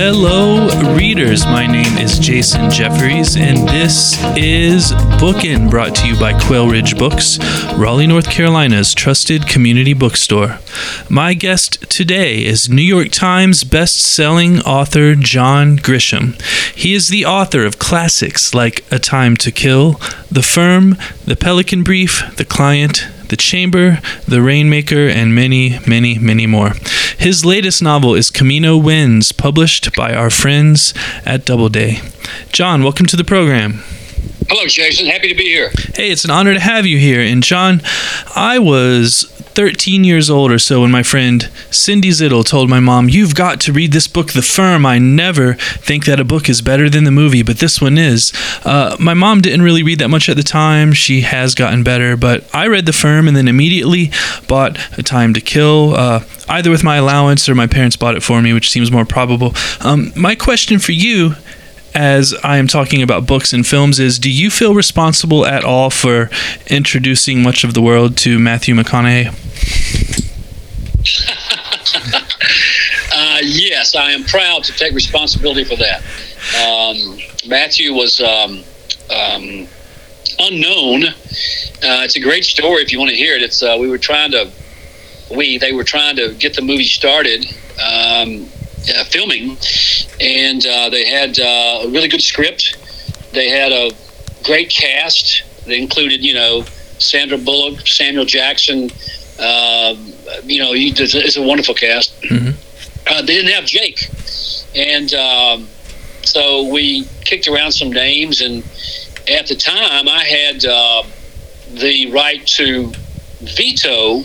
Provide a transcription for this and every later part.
Hello, readers. My name is Jason Jeffries, and this is Bookin', brought to you by Quail Ridge Books, Raleigh, North Carolina's trusted community bookstore. My guest today is New York Times best-selling author John Grisham. He is the author of classics like A Time to Kill, The Firm, The Pelican Brief, The Client, the Chamber, The Rainmaker, and many, many, many more. His latest novel is Camino Winds, published by our friends at Doubleday. John, welcome to the program. Hello, Jason. Happy to be here. Hey, it's an honor to have you here. And John, I was 13 years old or so when my friend Cindy Zittle told my mom, You've got to read this book, The Firm. I never think that a book is better than the movie, but this one is. Uh, my mom didn't really read that much at the time. She has gotten better, but I read The Firm and then immediately bought A Time to Kill, uh, either with my allowance or my parents bought it for me, which seems more probable. Um, my question for you as I am talking about books and films is do you feel responsible at all for introducing much of the world to Matthew McConaughey? uh, yes, I am proud to take responsibility for that. Um, Matthew was um, um, unknown. Uh, it's a great story if you want to hear it. It's uh, we were trying to we they were trying to get the movie started. Um, uh, filming, and uh, they had uh, a really good script. They had a great cast. They included, you know, Sandra Bullock, Samuel Jackson. Um, you know, it's a wonderful cast. Mm-hmm. Uh, they didn't have Jake, and um, so we kicked around some names. And at the time, I had uh, the right to veto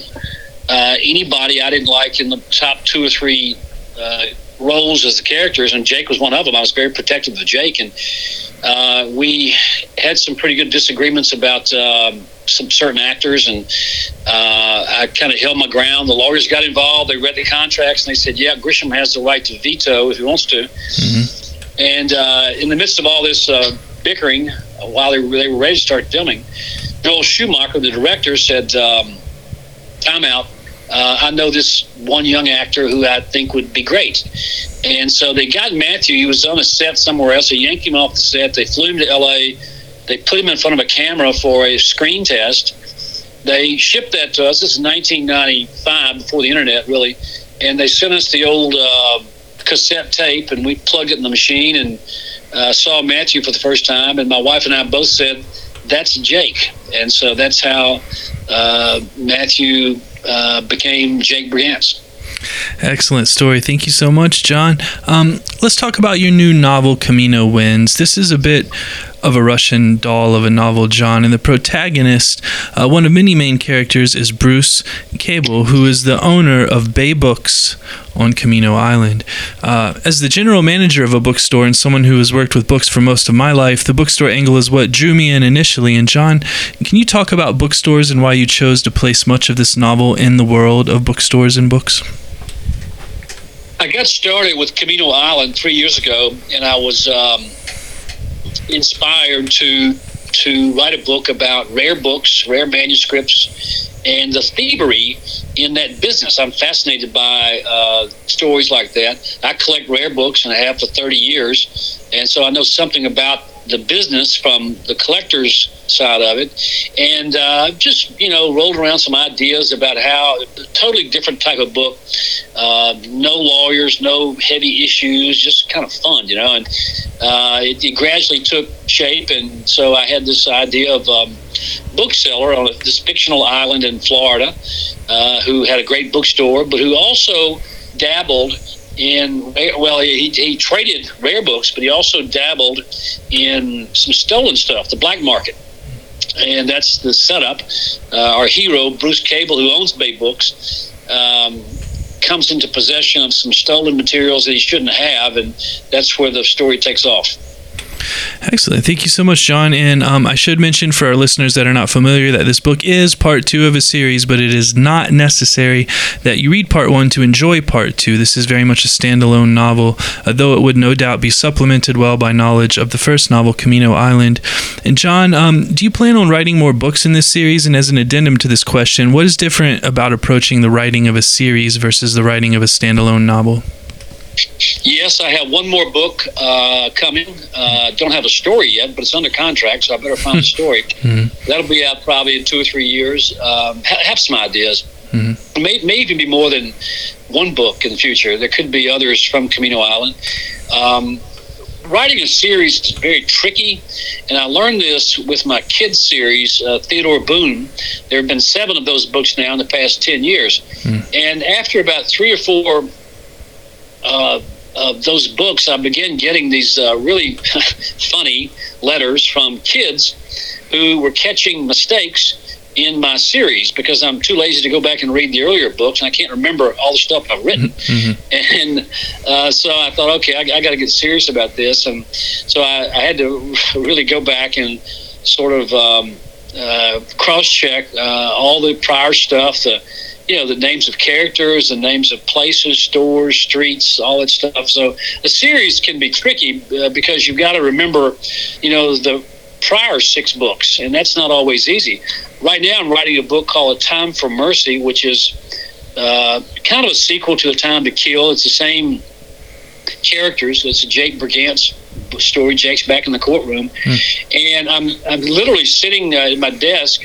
uh, anybody I didn't like in the top two or three uh, roles as the characters, and Jake was one of them. I was very protective of Jake, and uh, we had some pretty good disagreements about um, some certain actors, and uh, I kind of held my ground. The lawyers got involved. They read the contracts, and they said, "Yeah, Grisham has the right to veto if he wants to." Mm-hmm. And uh, in the midst of all this uh, bickering, while they were, they were ready to start filming, Joel Schumacher, the director, said, um, "Time out." Uh, I know this one young actor who I think would be great. And so they got Matthew. He was on a set somewhere else. They yanked him off the set. They flew him to L.A. They put him in front of a camera for a screen test. They shipped that to us. This is 1995, before the internet, really. And they sent us the old uh, cassette tape, and we plugged it in the machine and uh, saw Matthew for the first time. And my wife and I both said, "That's Jake." And so that's how uh, Matthew uh, became Jake Brigance. Excellent story. Thank you so much, John. Um, let's talk about your new novel, Camino Winds. This is a bit of a Russian doll of a novel, John, and the protagonist, uh, one of many main characters, is Bruce Cable, who is the owner of Bay Books on Camino Island. Uh, as the general manager of a bookstore and someone who has worked with books for most of my life, the bookstore angle is what drew me in initially. And John, can you talk about bookstores and why you chose to place much of this novel in the world of bookstores and books? I got started with Camino Island three years ago, and I was um, inspired to to write a book about rare books, rare manuscripts, and the thievery in that business. I'm fascinated by uh, stories like that. I collect rare books and I have for 30 years, and so I know something about the business from the collector's side of it, and uh, just you know rolled around some ideas about how a totally different type of book, uh, no lawyers, no heavy issues, just kind of fun, you know. And uh, it, it, gradually took shape, and so I had this idea of um, bookseller on this fictional island in Florida, uh, who had a great bookstore, but who also dabbled in well he, he traded rare books but he also dabbled in some stolen stuff the black market. And that's the setup. Uh, our hero bruce cable who owns bay books um, comes into possession of some stolen materials that he shouldn't have and that's where the story takes off Excellent. Thank you so much, John. And um, I should mention for our listeners that are not familiar that this book is part two of a series, but it is not necessary that you read part one to enjoy part two. This is very much a standalone novel, uh, though it would no doubt be supplemented well by knowledge of the first novel, Camino Island. And, John, um, do you plan on writing more books in this series? And as an addendum to this question, what is different about approaching the writing of a series versus the writing of a standalone novel? Yes, I have one more book uh, coming. Uh, don't have a story yet, but it's under contract, so I better find a story. Mhm. That'll be out probably in two or three years. Um, ha- have some ideas. Mhm. May, may even be more than one book in the future. There could be others from Camino Island. Um, writing a series is very tricky, and I learned this with my kids series, uh, Theodore Boone. There have been seven of those books now in the past 10 years. And after about three or four uh, of those books, I began getting these uh, really funny letters from kids who were catching mistakes in my series because I'm too lazy to go back and read the earlier books and I can't remember all the stuff I've written. Mhm. And uh, so I thought, okay, I, I got to get serious about this. And so I, I had to really go back and sort of um, uh, cross check uh, all the prior stuff, the you know the names of characters, the names of places, stores, streets, all that stuff. So a series can be tricky uh, because you've got to remember, you know, the prior six books, and that's not always easy. Right now, I'm writing a book called A Time for Mercy, which is uh, kind of a sequel to A Time to Kill. It's the same characters. It's Jake Brigance's story. Jake's back in the courtroom, and I'm I'm literally sitting uh, at my desk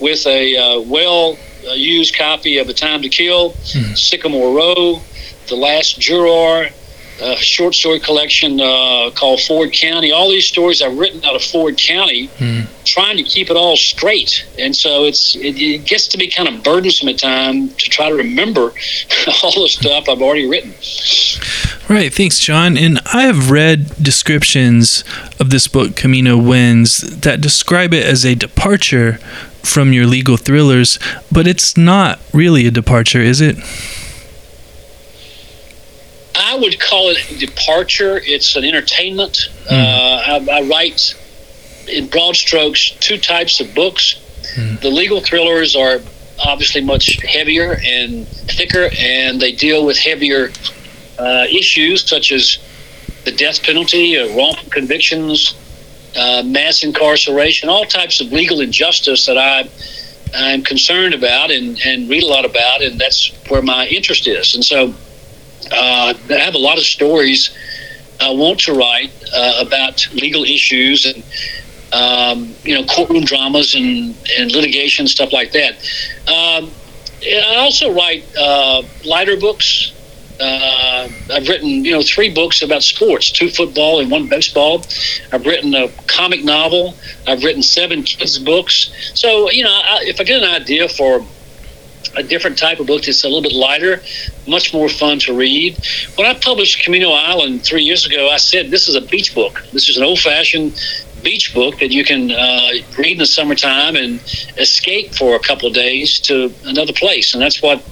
with a uh, well uh, used copy of A Time to Kill, Sycamore Row, The Last Juror. A short story collection uh, called Ford County. All these stories I've written out of Ford County, trying to keep it all straight. And so it's it, it gets to be kind of burdensome at times to try to remember all the stuff I've already written. Right, thanks, John. And I have read descriptions of this book, Camino Winds, that describe it as a departure from your legal thrillers, but it's not really a departure, is it? I would call it a departure. It's an entertainment. Uh, I, I write in broad strokes two types of books. The legal thrillers are obviously much heavier and thicker, and they deal with heavier uh, issues such as the death penalty, uh, wrongful convictions, uh, mass incarceration, all types of legal injustice that I I'm concerned about and, and read a lot about, and that's where my interest is. And so uh, I have a lot of stories I want to write uh, about legal issues and um, you know courtroom dramas and, and litigation stuff like that. Um, I also write uh, lighter books. Uh, I've written you know three books about sports, two football and one baseball. I've written a comic novel. I've written seven kids books. So you know I, if I get an idea for a different type of book that's a little bit lighter, much more fun to read. When I published Camino Island three years ago, I said this is a beach book. This is an old fashioned beach book that you can uh, read in the summertime and escape for a couple of days to another place. And that's what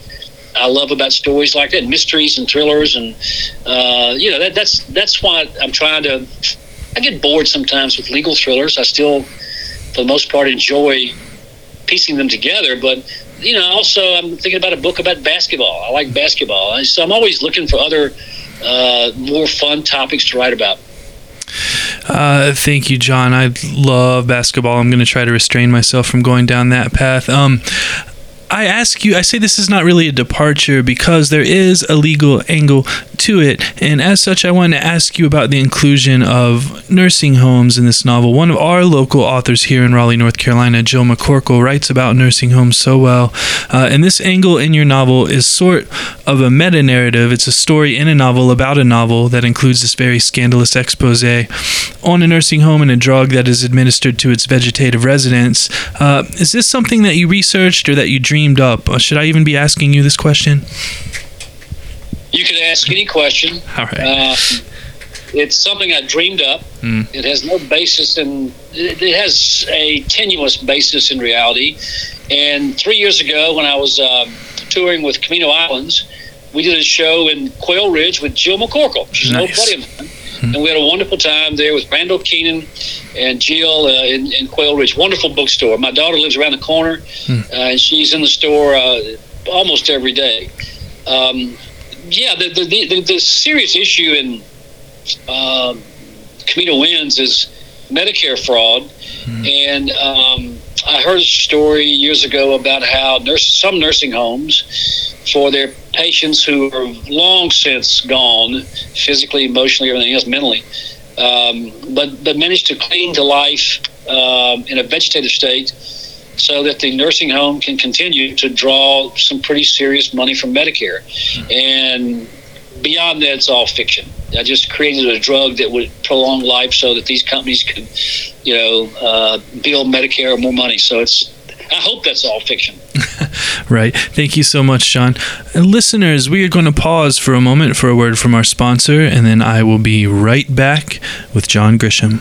I love about stories like that, mysteries and thrillers, and uh, you know that, that's that's why I'm trying to. I get bored sometimes with legal thrillers. I still, for the most part, enjoy piecing them together. But you know, also I'm thinking about a book about basketball. I like basketball, so I'm always looking for other uh, more fun topics to write about. Uh, thank you, John. I love basketball. I'm going to try to restrain myself from going down that path. Um, I ask you, I say this is not really a departure because there is a legal angle to it. And as such, I want to ask you about the inclusion of nursing homes in this novel. One of our local authors here in Raleigh, North Carolina, Jill McCorkle, writes about nursing homes so well. Uh, and this angle in your novel is sort of a meta narrative. It's a story in a novel about a novel that includes this very scandalous expose on a nursing home and a drug that is administered to its vegetative residents. Uh, is this something that you researched or that you dreamed up? Uh, should I even be asking you this question? You can ask any question. All right. Uh, it's something I dreamed up. Mm. It has no basis in. It has a tenuous basis in reality. And three years ago, when I was um, touring with Camino Islands, we did a show in Quail Ridge with Jill McCorkle. She's an old buddy of mine. And we had a wonderful time there with Randall Kenan and Jill uh, in, in Quail Ridge. Wonderful bookstore. My daughter lives around the corner, uh, and she's in the store uh, almost every day. Um, yeah, the, the, the, the serious issue in um, Camino Winds is Medicare fraud. And um, I heard a story years ago about how nurse, some nursing homes, for their patients who are long since gone, physically, emotionally, everything else, mentally, um, but but managed to cling to life um, in a vegetative state, so that the nursing home can continue to draw some pretty serious money from Medicare, and beyond that, it's all fiction. I just created a drug that would prolong life so that these companies could, you know, uh, bill Medicare more money. So it's, I hope that's all fiction. right. Thank you so much, John. Uh, listeners, we are going to pause for a moment for a word from our sponsor, and then I will be right back with John Grisham.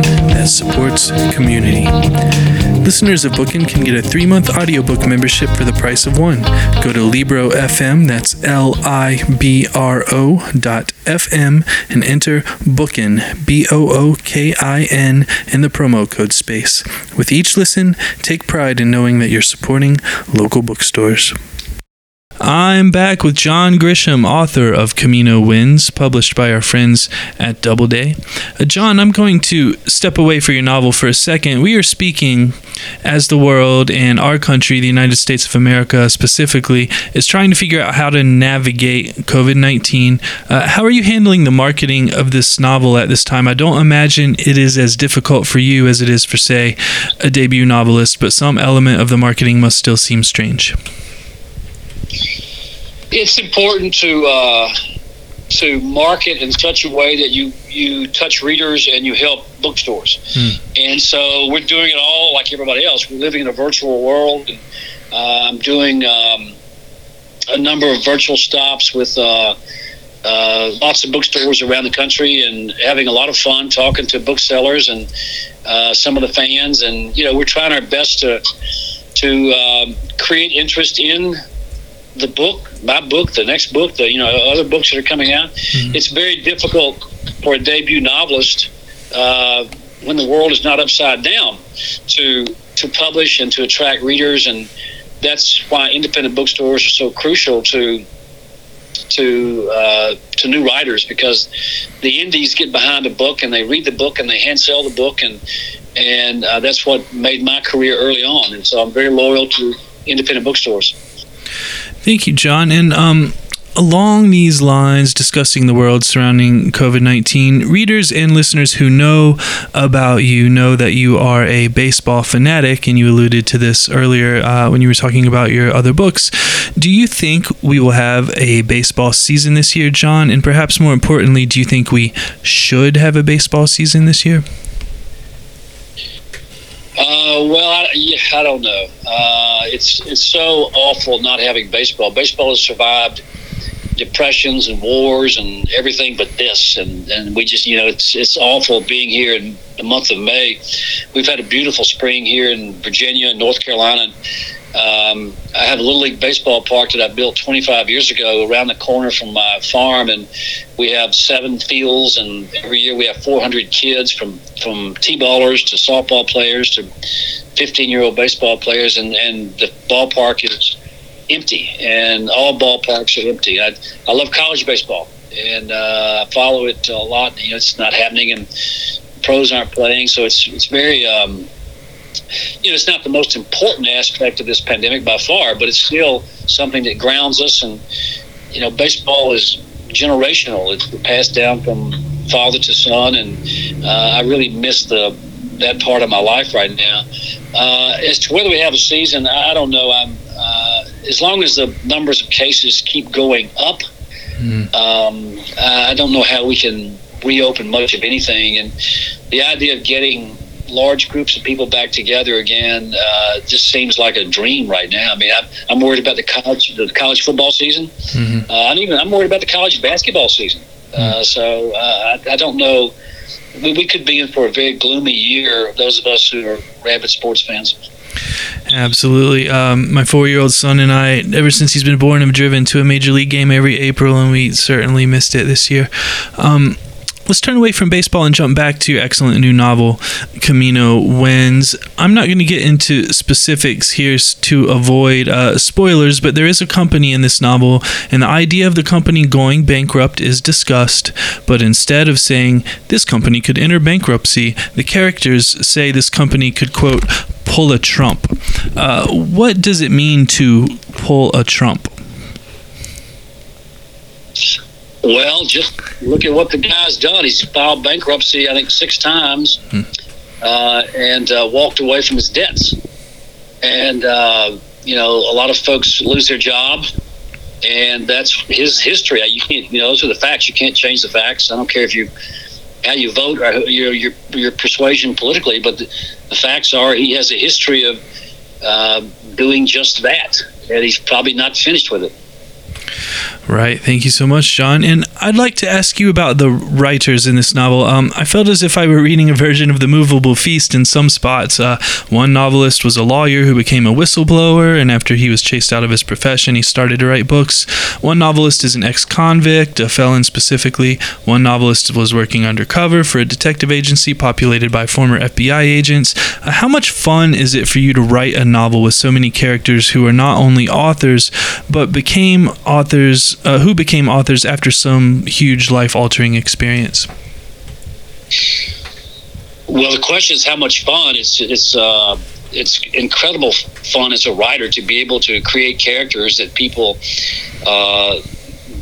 that supports community. Listeners of Bookin can get a three month audiobook membership for the price of one. Go to Libro FM, that's L I B R O dot FM, and enter Bookin, B O O K I N, in the promo code space. With each listen, take pride in knowing that you're supporting local bookstores. I'm back with John Grisham, author of Camino Winds, published by our friends at Doubleday. Uh, John, I'm going to step away for your novel for a second. We are speaking as the world and our country, the United States of America specifically, is trying to figure out how to navigate COVID 19. Uh, how are you handling the marketing of this novel at this time? I don't imagine it is as difficult for you as it is for, say, a debut novelist, but some element of the marketing must still seem strange it's important to uh, to market in such a way that you you touch readers and you help bookstores. Hmm. And so we're doing it all like everybody else. We're living in a virtual world. And, uh, I'm doing um, a number of virtual stops with. Uh, uh, lots of bookstores around the country and having a lot of fun talking to booksellers and uh, some of the fans and you know we're trying our best to to um, create interest in the book, my book, the next book, the you know other books that are coming out. Mm-hmm. It's very difficult for a debut novelist uh, when the world is not upside down to to publish and to attract readers, and that's why independent bookstores are so crucial to to uh, to new writers because the indies get behind a book and they read the book and they hand sell the book and and uh, that's what made my career early on, and so I'm very loyal to independent bookstores. Thank you, John. And um, along these lines, discussing the world surrounding COVID 19, readers and listeners who know about you know that you are a baseball fanatic, and you alluded to this earlier uh, when you were talking about your other books. Do you think we will have a baseball season this year, John? And perhaps more importantly, do you think we should have a baseball season this year? Uh, well, I, yeah, I don't know. Uh, it's it's so awful not having baseball. Baseball has survived depressions and wars and everything but this, and, and we just you know it's it's awful being here in the month of May. We've had a beautiful spring here in Virginia and North Carolina. Um, I have a little league baseball park that I built 25 years ago around the corner from my farm, and we have seven fields. And every year we have 400 kids from from t-ballers to softball players to 15 year old baseball players, and and the ballpark is empty, and all ballparks are empty. I I love college baseball, and uh, I follow it a lot. You know, it's not happening, and pros aren't playing, so it's it's very um, you know, it's not the most important aspect of this pandemic by far, but it's still something that grounds us. And, you know, baseball is generational. It's passed down from father to son. And uh, I really miss the that part of my life right now. Uh, as to whether we have a season, I don't know. I'm, uh, as long as the numbers of cases keep going up, mm. um, I don't know how we can reopen much of anything. And the idea of getting large groups of people back together again uh, just seems like a dream right now. I mean, I'm, I'm worried about the college the college football season. Mm-hmm. Uh, I'm even I'm worried about the college basketball season. Uh, mm-hmm. so uh, I, I, don't know. We, we could be in for a very gloomy year. Those of us who are rabid sports fans. Absolutely. Um, my four year old son and I, ever since he's been born, have driven to a major league game every April, and we certainly missed it this year. Um, let's turn away from baseball and jump back to your excellent new novel, Camino Winds. I'm not going to get into specifics here to avoid uh, spoilers, but there is a company in this novel, and the idea of the company going bankrupt is discussed. But instead of saying this company could enter bankruptcy, the characters say this company could, quote, pull a Trump. Uh, what does it mean to pull a Trump? Well, just look at what the guy's done. He's filed bankruptcy, I think, six times, hmm. uh, and uh, walked away from his debts. And uh, you know, a lot of folks lose their job, and that's his history. You can't, you know, those are the facts. You can't change the facts. I don't care if you how you vote or your your your persuasion politically, but the, the facts are he has a history of uh, doing just that, and he's probably not finished with it. Right. Thank you so much, John. And I'd like to ask you about the writers in this novel. Um, I felt as if I were reading a version of The Movable Feast in some spots. Uh, one novelist was a lawyer who became a whistleblower, and after he was chased out of his profession, he started to write books. One novelist is an ex convict, a felon specifically. One novelist was working undercover for a detective agency populated by former FBI agents. Uh, how much fun is it for you to write a novel with so many characters who are not only authors, but became authors? Uh, who became authors after some huge life altering experience? Well, the question is how much fun. It's it's uh, it's incredible fun as a writer to be able to create characters that people uh,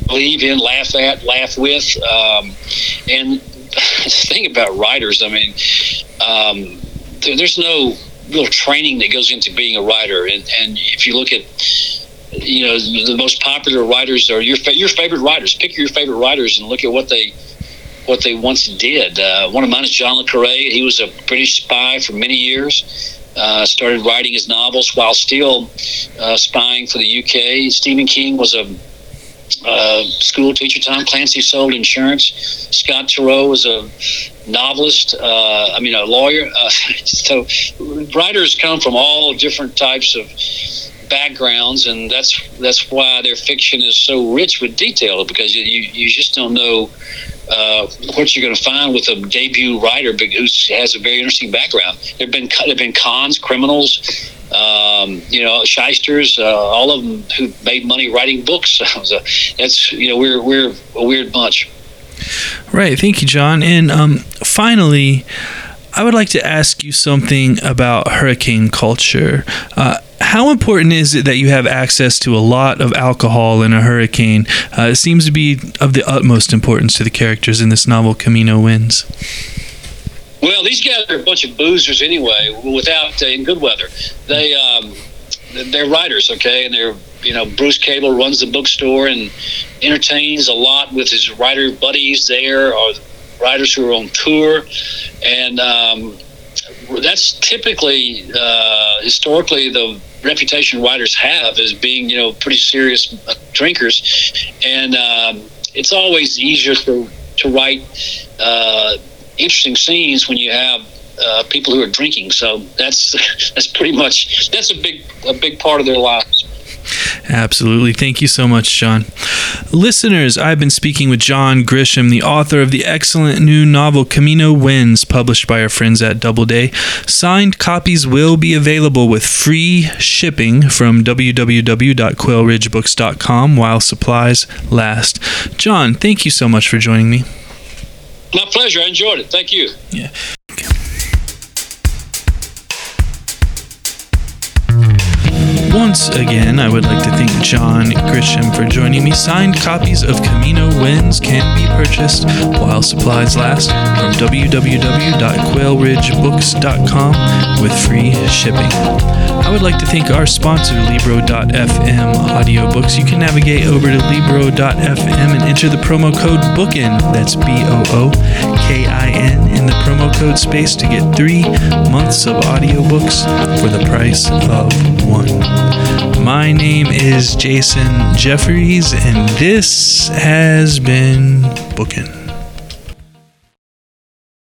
believe in, laugh at, laugh with, um, and the thing about writers, I mean, um, there, there's no real training that goes into being a writer, and and if you look at you know the most popular writers are your your favorite writers. Pick your favorite writers and look at what they what they once did. Uh, one of mine is John le Carre. He was a British spy for many years. Uh, started writing his novels while still uh, spying for the UK. Stephen King was a uh, school teacher. Tom Clancy sold insurance. Scott Turow was a novelist. Uh, I mean, a lawyer. Uh, so writers come from all different types of backgrounds, and that's that's why their fiction is so rich with detail because you you just don't know uh, what you're going to find with a debut writer who has a very interesting background. There've been there've been cons, criminals, um, you know, shysters, uh, all of them who made money writing books. so that's you know we're we're a weird bunch. Right. Thank you, John. And um, finally. I would like to ask you something about hurricane culture. Uh, how important is it that you have access to a lot of alcohol in a hurricane? Uh, it seems to be of the utmost importance to the characters in this novel, Camino Winds. Well, these guys are a bunch of boozers anyway. Without uh, in good weather, they um, they're writers, okay, and they're you know Bruce Cable runs the bookstore and entertains a lot with his writer buddies there, or writers who are on tour, and um, that's typically uh, historically the reputation writers have as being, you know, pretty serious uh, drinkers, and um, it's always easier to to write uh, interesting scenes when you have uh, people who are drinking. So that's that's pretty much that's a big a big part of their lives. Absolutely. Thank you so much, John. Listeners, I've been speaking with John Grisham, the author of the excellent new novel Camino Winds, published by our friends at Doubleday. Signed copies will be available with free shipping from www.quailridgebooks.com while supplies last. John, thank you so much for joining me. My pleasure. I enjoyed it. Thank you. Yeah. Once again, I would like to thank John Grisham for joining me. Signed copies of Camino Winds can be purchased while supplies last from www.quailridgebooks.com with free shipping. I would like to thank our sponsor, Libro.fm Audiobooks. You can navigate over to Libro.fm and enter the promo code BOOKIN, that's B O O K I N, in the promo code space to get three months of audiobooks for the price of one. My name is Jason Jeffries, and this has been Bookin'.